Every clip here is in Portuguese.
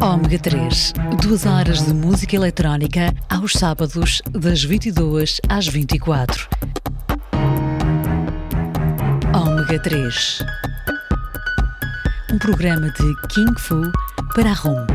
Ômega 3, duas horas de música eletrónica aos sábados, das 22 às 24. Ômega 3. Um programa de King Fu para a ROM.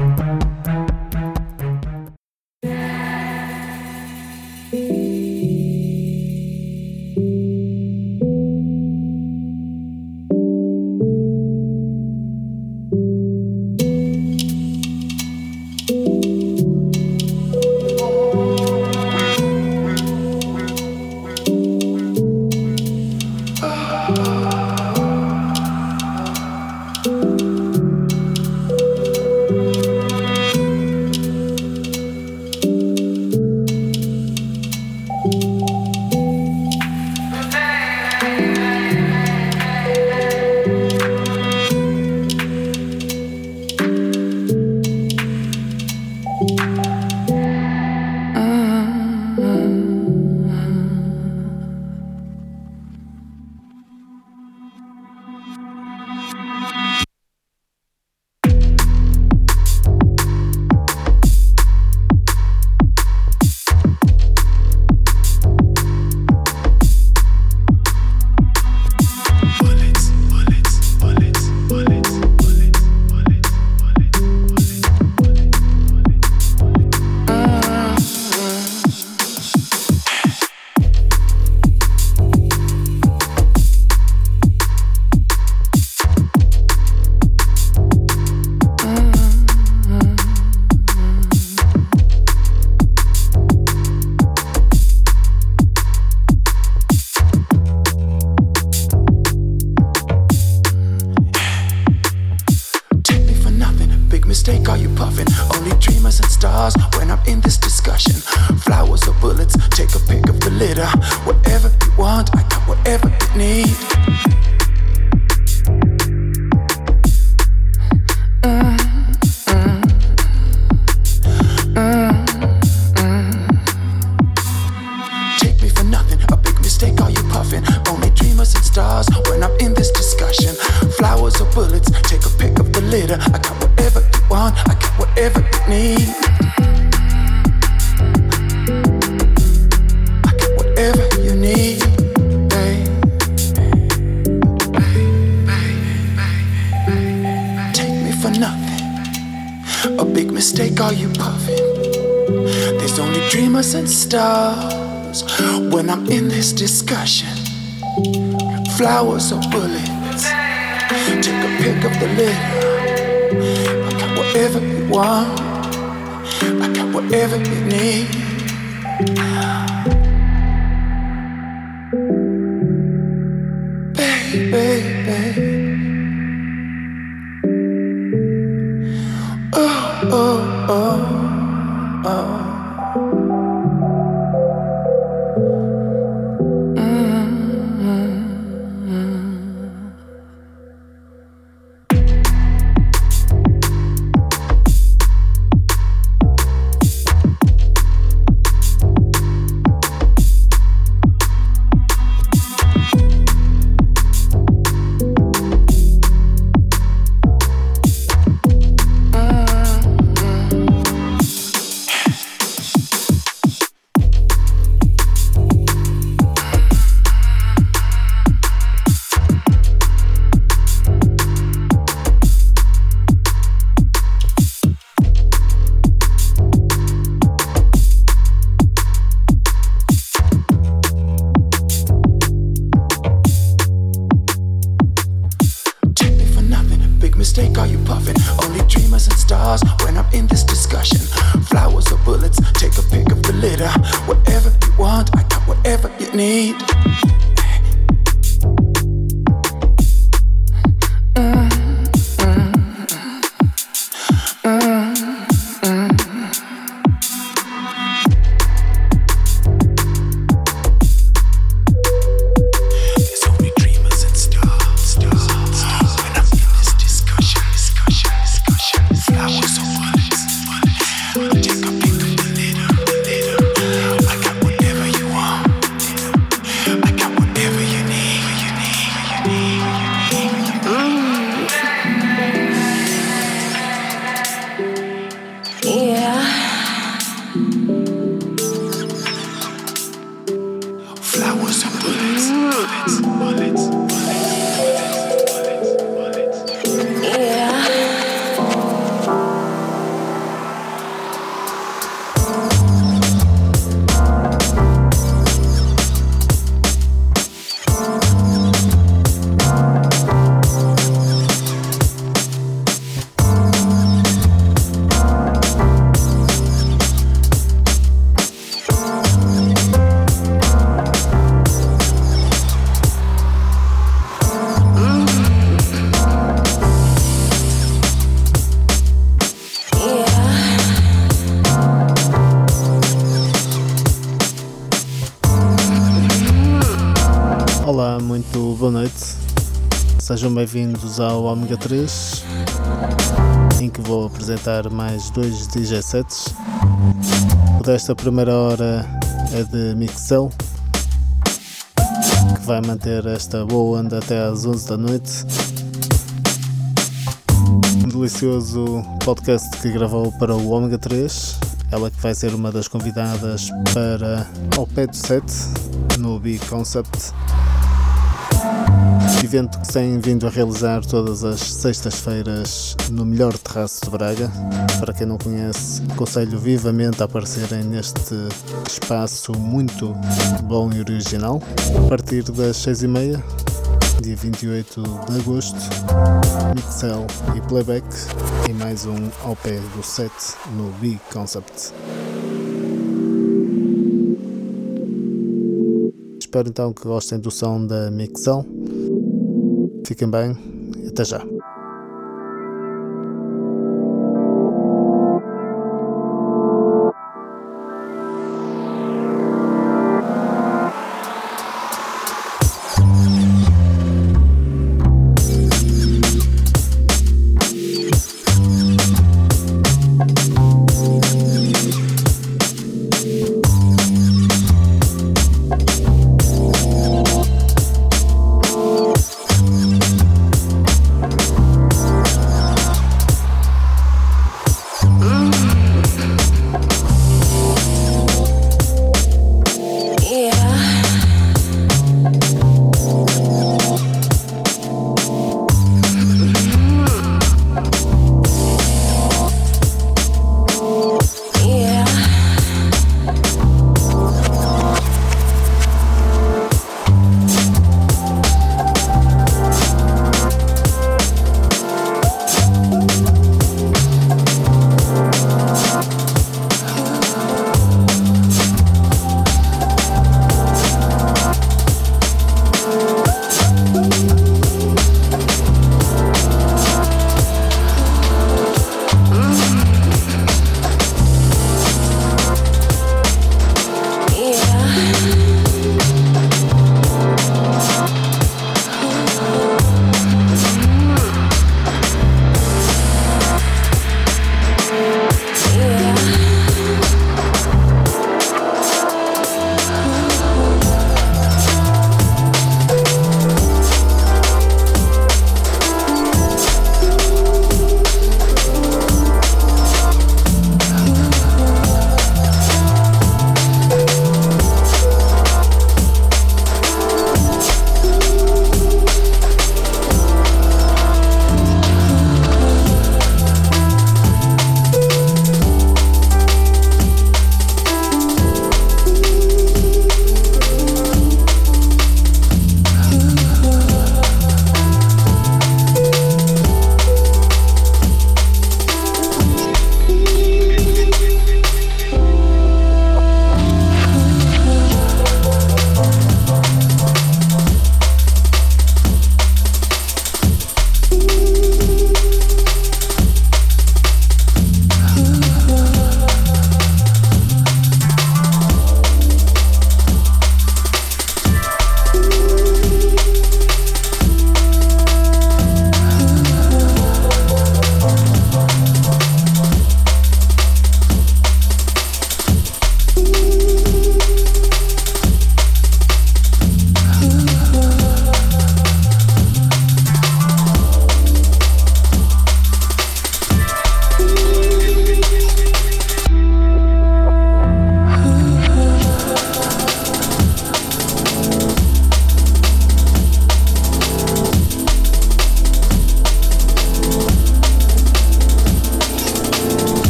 Sejam bem-vindos ao Omega 3, em que vou apresentar mais dois DJ sets. O desta primeira hora é de Mixel, que vai manter esta boa onda até às 11 da noite. Um delicioso podcast que gravou para o Omega 3, ela que vai ser uma das convidadas para o Pet Set no Big Concept evento que tem vindo a realizar todas as sextas-feiras no melhor terraço de Braga. Para quem não conhece, aconselho vivamente a aparecerem neste espaço muito bom e original. A partir das seis e meia, dia 28 de agosto, Mixel e Playback e mais um ao pé do set no Big Concept. Espero então que gostem do som da Mixel. Fiquem bem até já.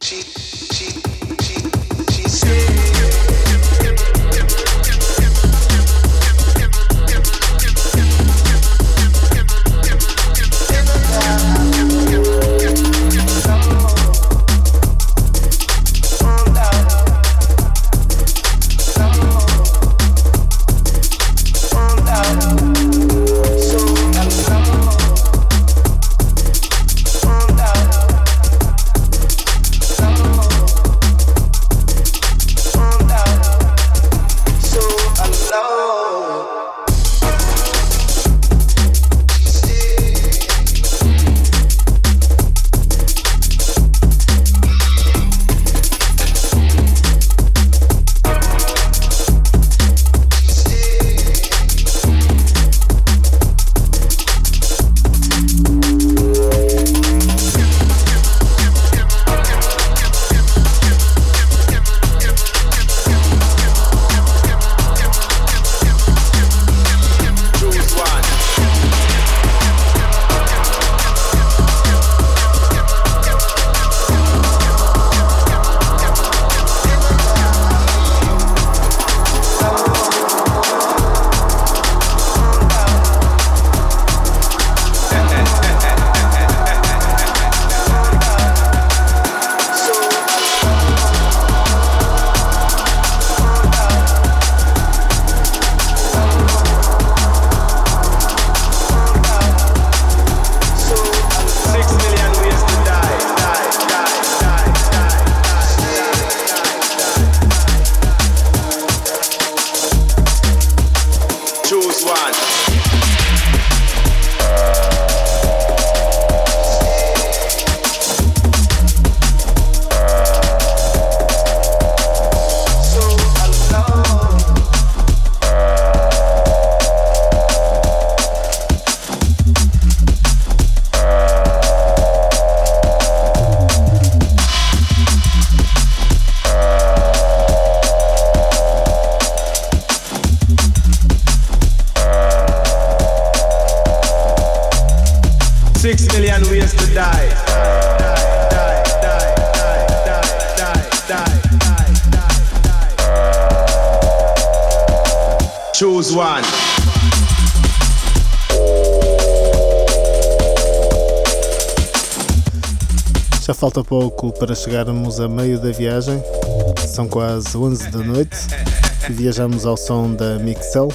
She falta pouco para chegarmos a meio da viagem. São quase 11 da noite e viajamos ao som da Mixel.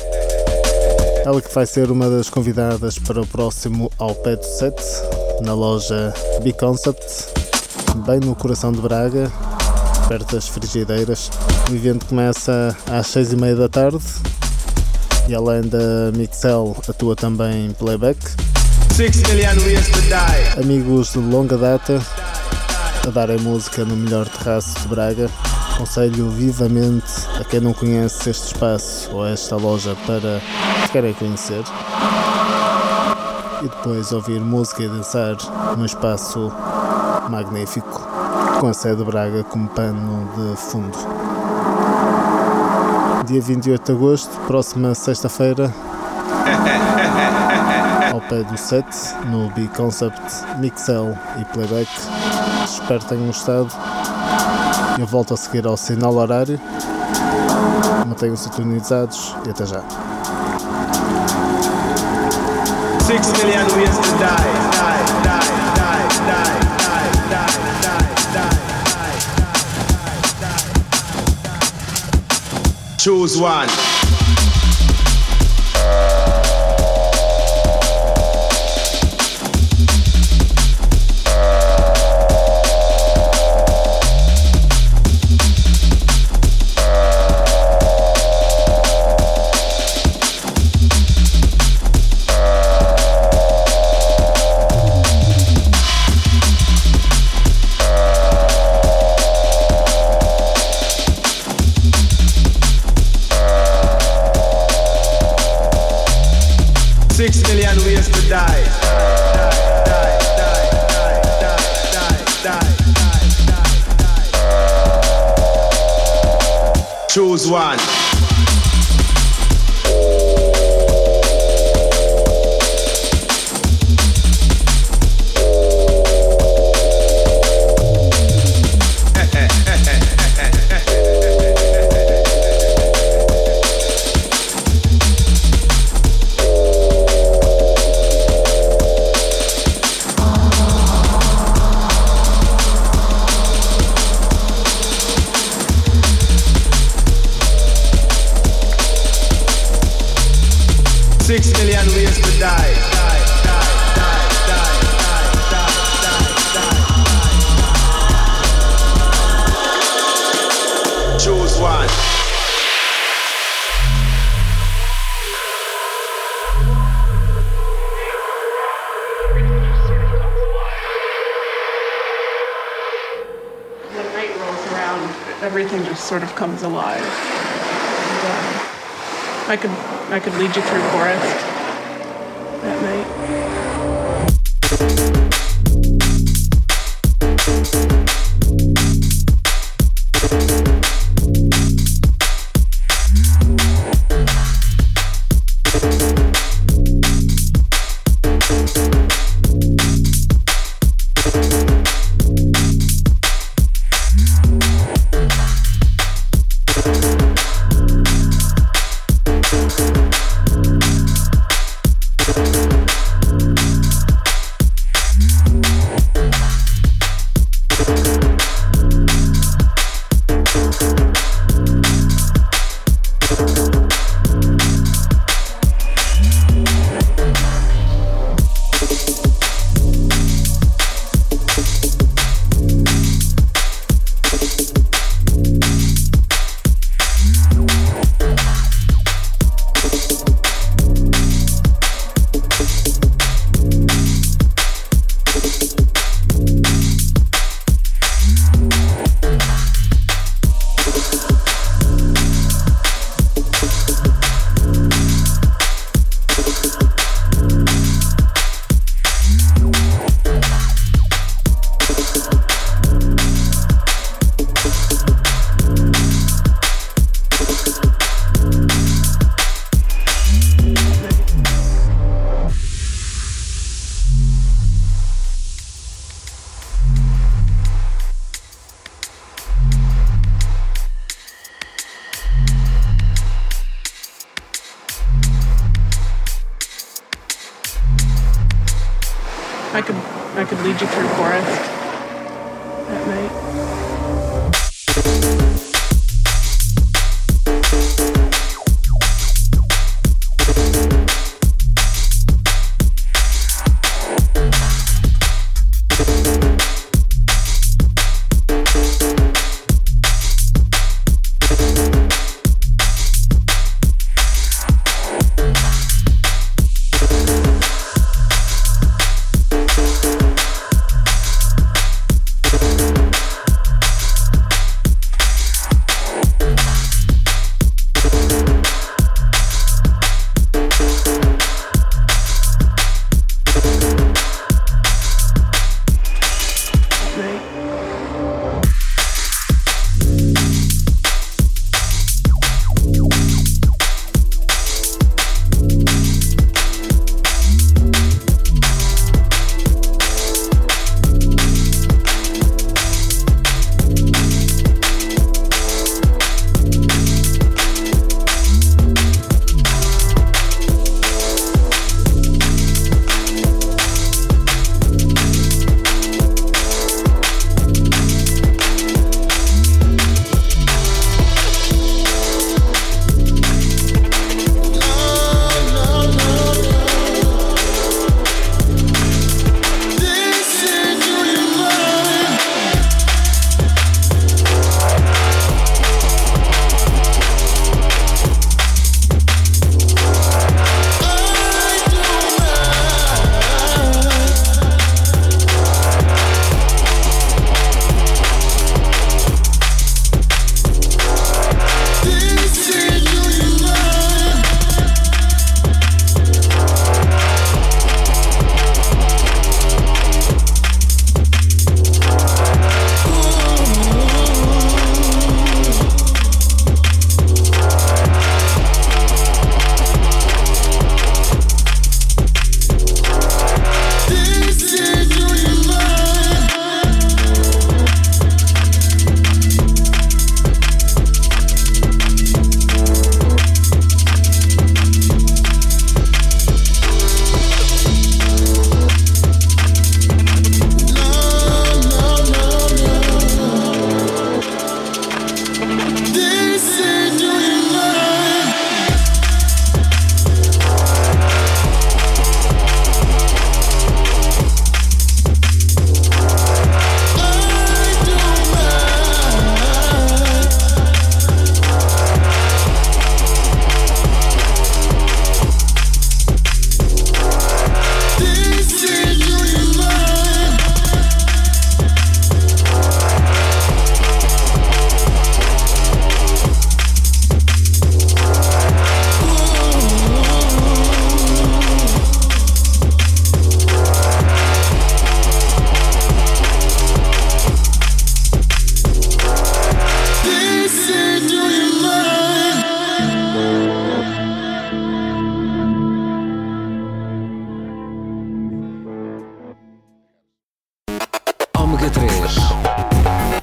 Ela que vai ser uma das convidadas para o próximo Alpedo Set na loja B-Concept, bem no coração de Braga, perto das frigideiras. O evento começa às 6 e meia da tarde e além da Mixel atua também playback. Amigos de longa data a darem música no melhor terraço de Braga. Aconselho vivamente a quem não conhece este espaço ou esta loja para querem conhecer e depois ouvir música e dançar num espaço magnífico com a sede de Braga como pano de fundo. Dia 28 de agosto, próxima sexta-feira, pé do set, no B-Concept, Mixel e Playback. Espero tenham gostado. Eu volto a seguir ao sinal horário. Mantenham sintonizados e até já. Choose one. Choose one. Sort of comes alive. And, uh, I could I could lead you through forest could lead you through forest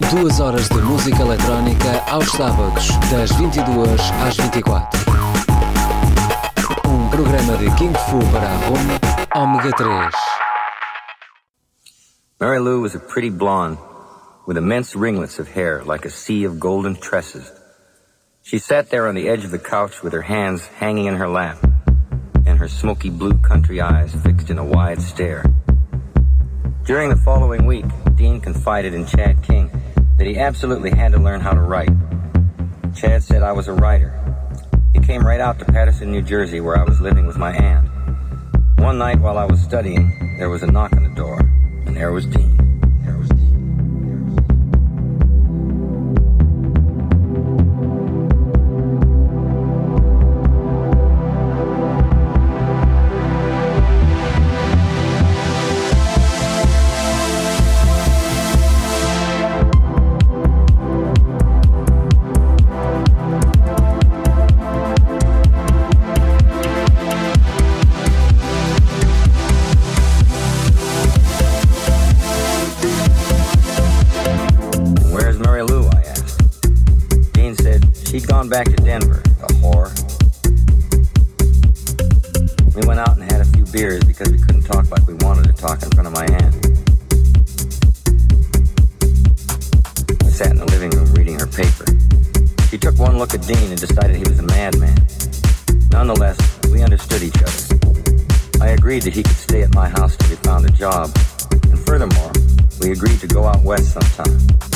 Duas horas de música eletrónica aos sábados, das 22 às 24. Um programa de King Fu para a Roma, Ômega 3. Mary Lou was a pretty blonde with immense ringlets of hair like a sea of golden tresses. She sat there on the edge of the couch with her hands hanging in her lap and her smoky blue country eyes fixed in a wide stare. During the following week, Dean confided in Chad King that he absolutely had to learn how to write. Chad said I was a writer. He came right out to Patterson, New Jersey, where I was living with my aunt. One night while I was studying, there was a knock on the door, and there was Dean. There was Dean. Back to Denver, the whore. We went out and had a few beers because we couldn't talk like we wanted to talk in front of my aunt. I sat in the living room reading her paper. She took one look at Dean and decided he was a madman. Nonetheless, we understood each other. I agreed that he could stay at my house till he found a job. And furthermore, we agreed to go out west sometime.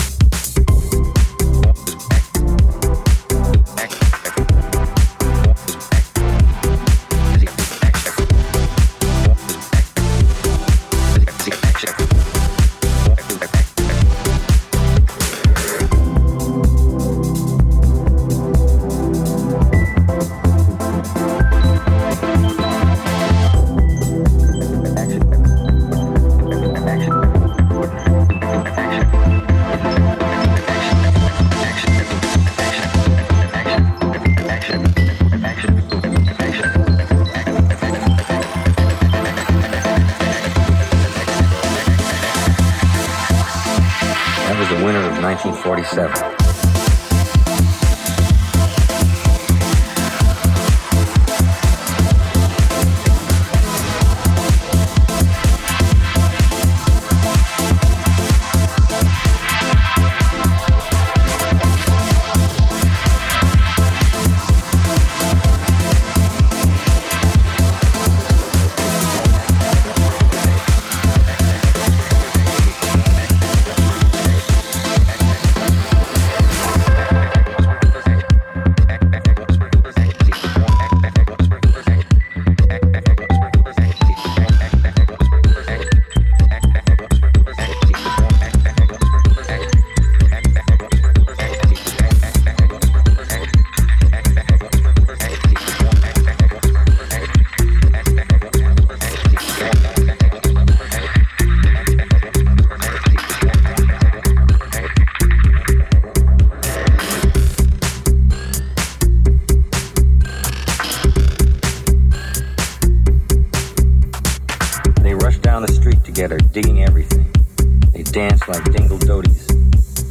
Danced like dingle doties,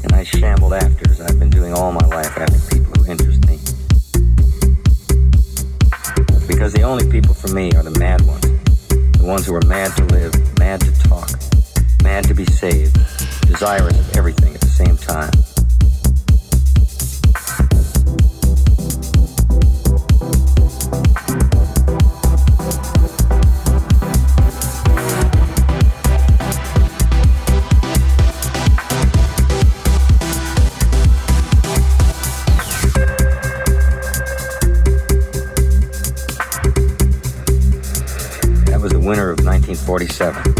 and I shambled after as I've been doing all my life after people who interest me. Because the only people for me are the mad ones. The ones who are mad to live, mad to talk, mad to be saved, desirous of everything at the same time. 47.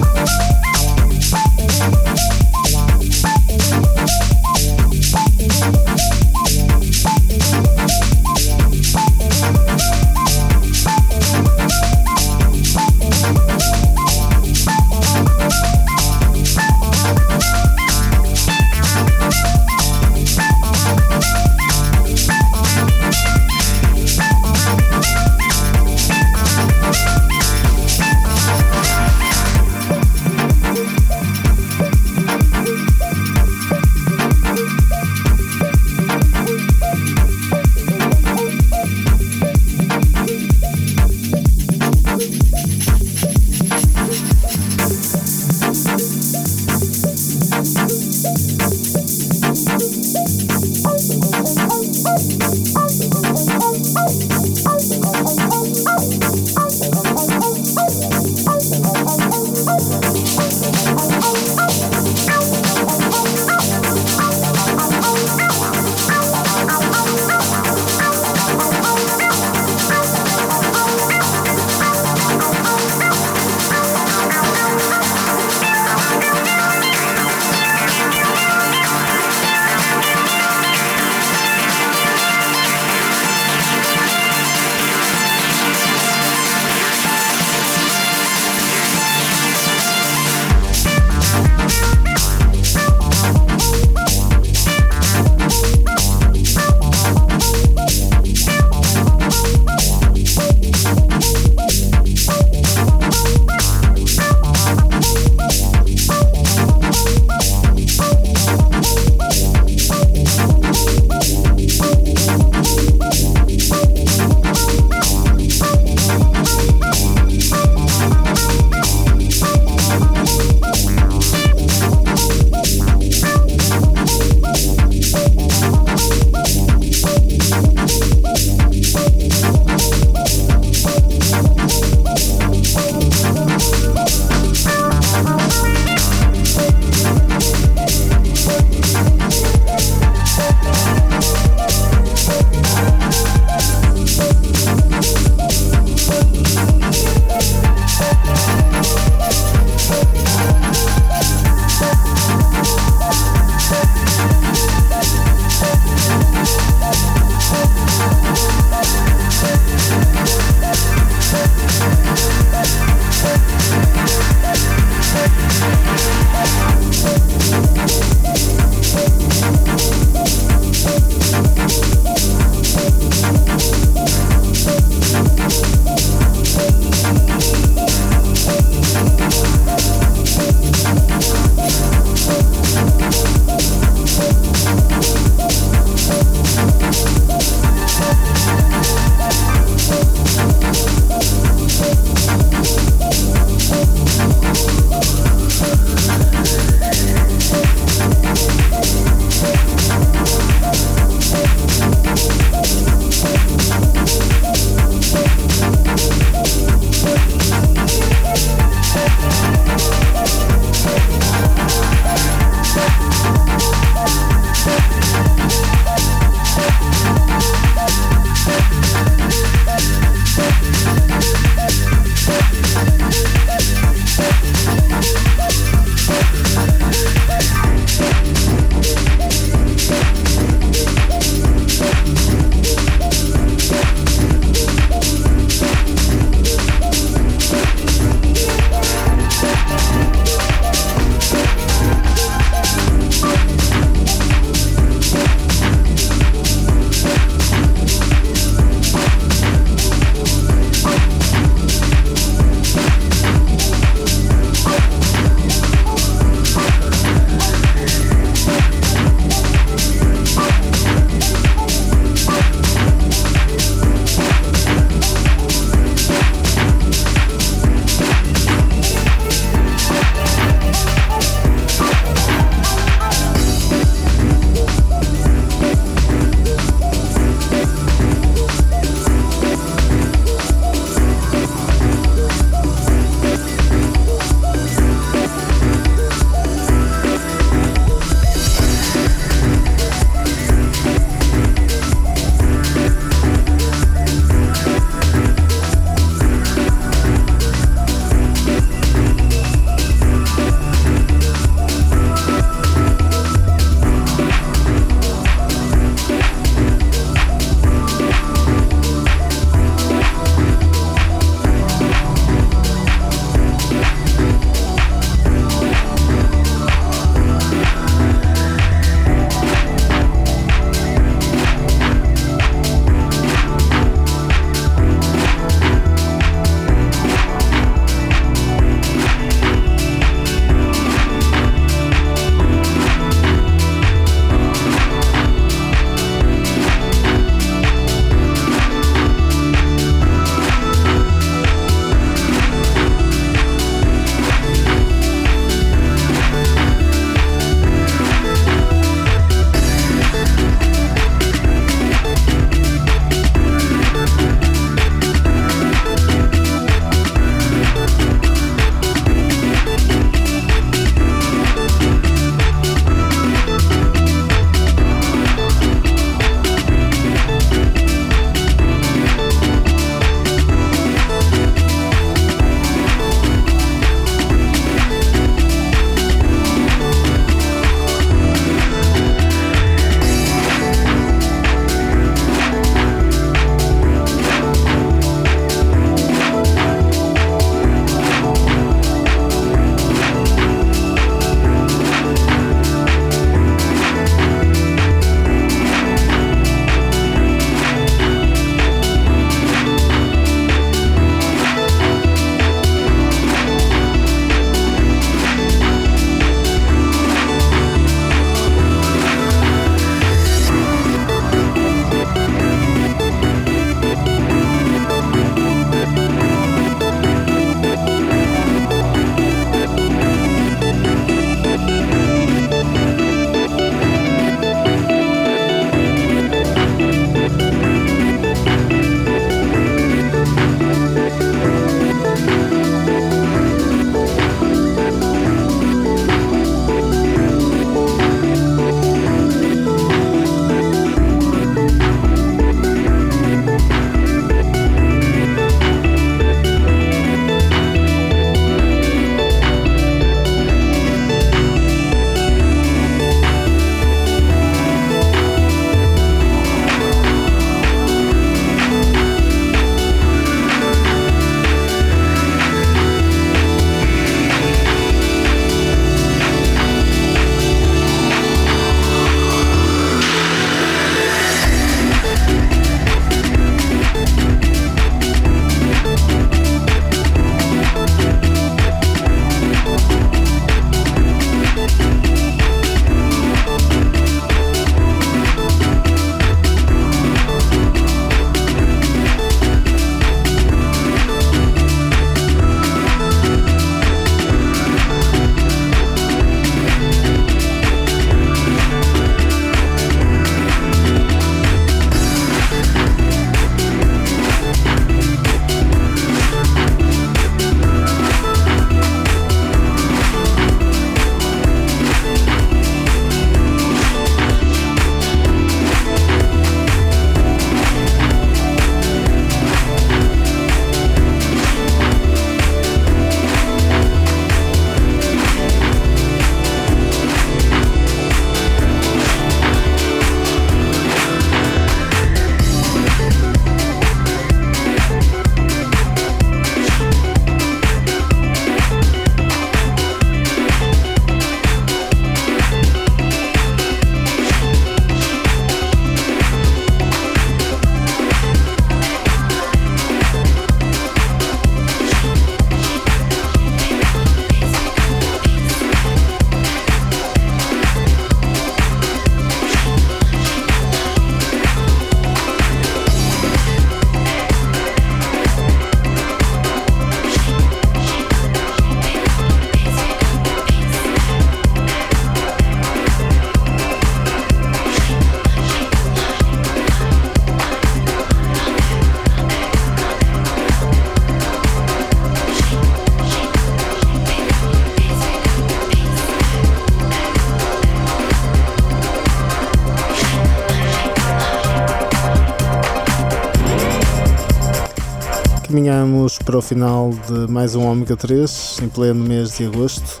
Caminhamos para o final de mais um Ômega 3 em pleno mês de agosto.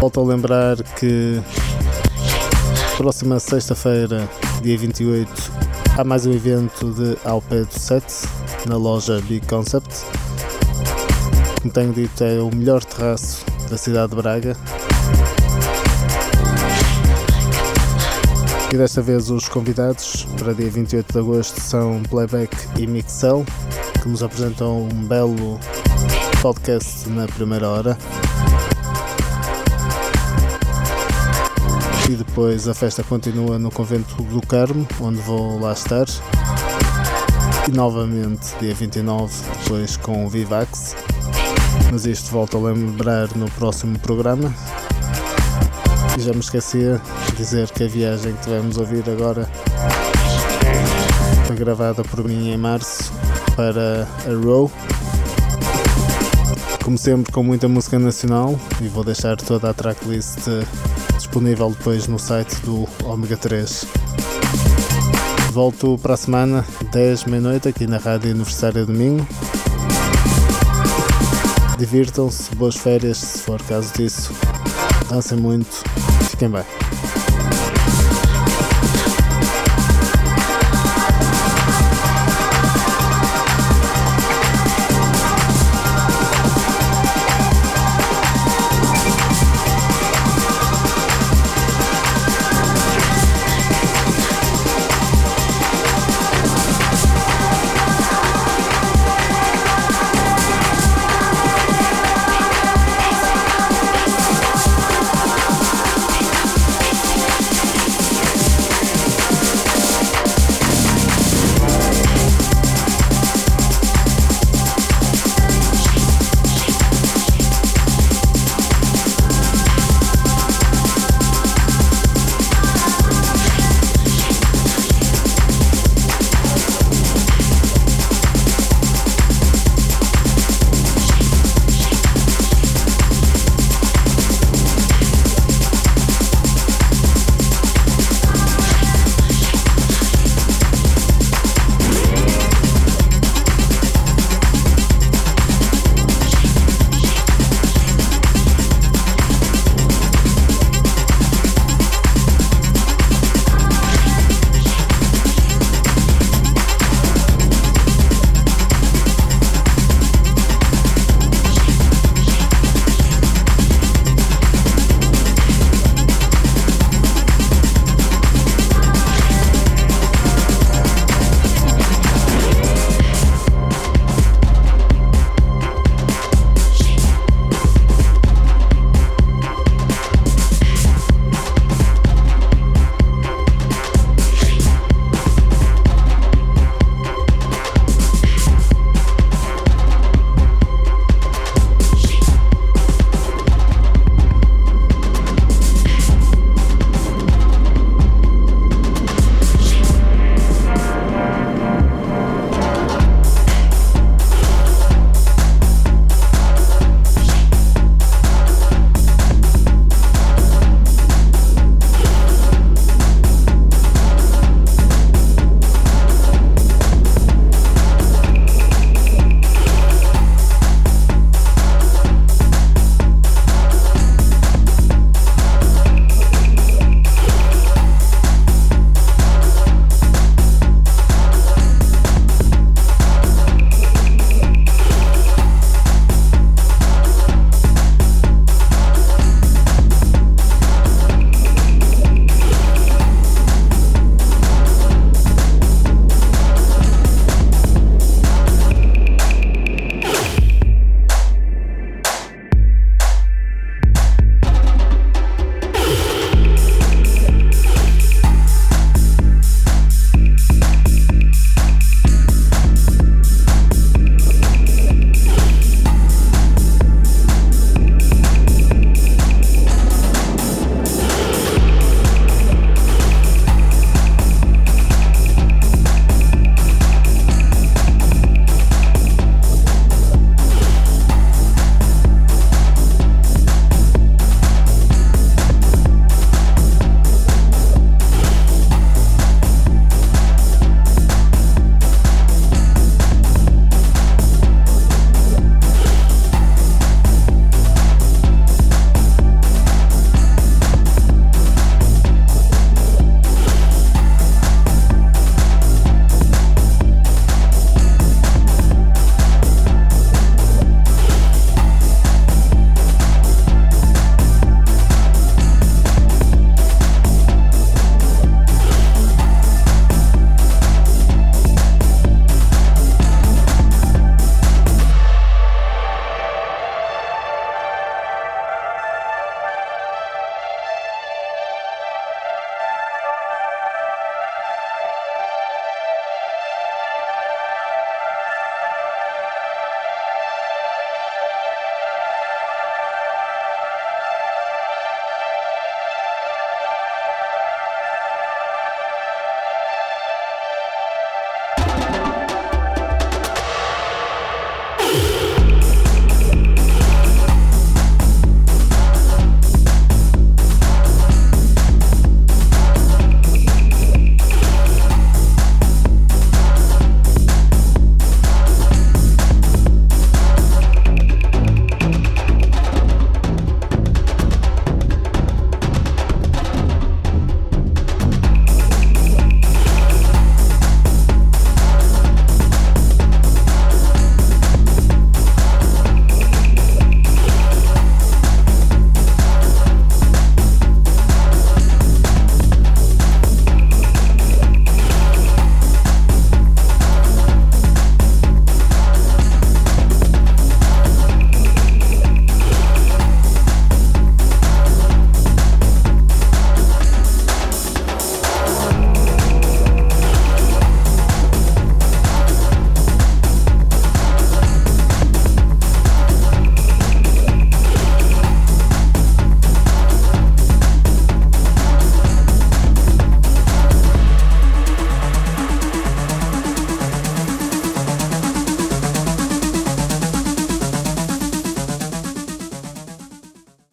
Volto a lembrar que próxima sexta-feira, dia 28, há mais um evento de ao pé do set na loja Big Concept. Como tenho dito, é o melhor terraço da cidade de Braga. E desta vez os convidados para dia 28 de agosto são Playback e Mixel, que nos apresentam um belo podcast na primeira hora. E depois a festa continua no Convento do Carmo, onde vou lá estar. E novamente dia 29, depois com o Vivax. Mas isto volto a lembrar no próximo programa. E já me esquecia de dizer que a viagem que tivemos a ouvir agora foi gravada por mim em março para a Row. Como sempre, com muita música nacional, e vou deixar toda a tracklist disponível depois no site do Omega 3. Volto para a semana, 10 meia-noite, aqui na Rádio Universitária Domingo. Divirtam-se, boas férias, se for caso disso. Dancem muito, fiquem bem.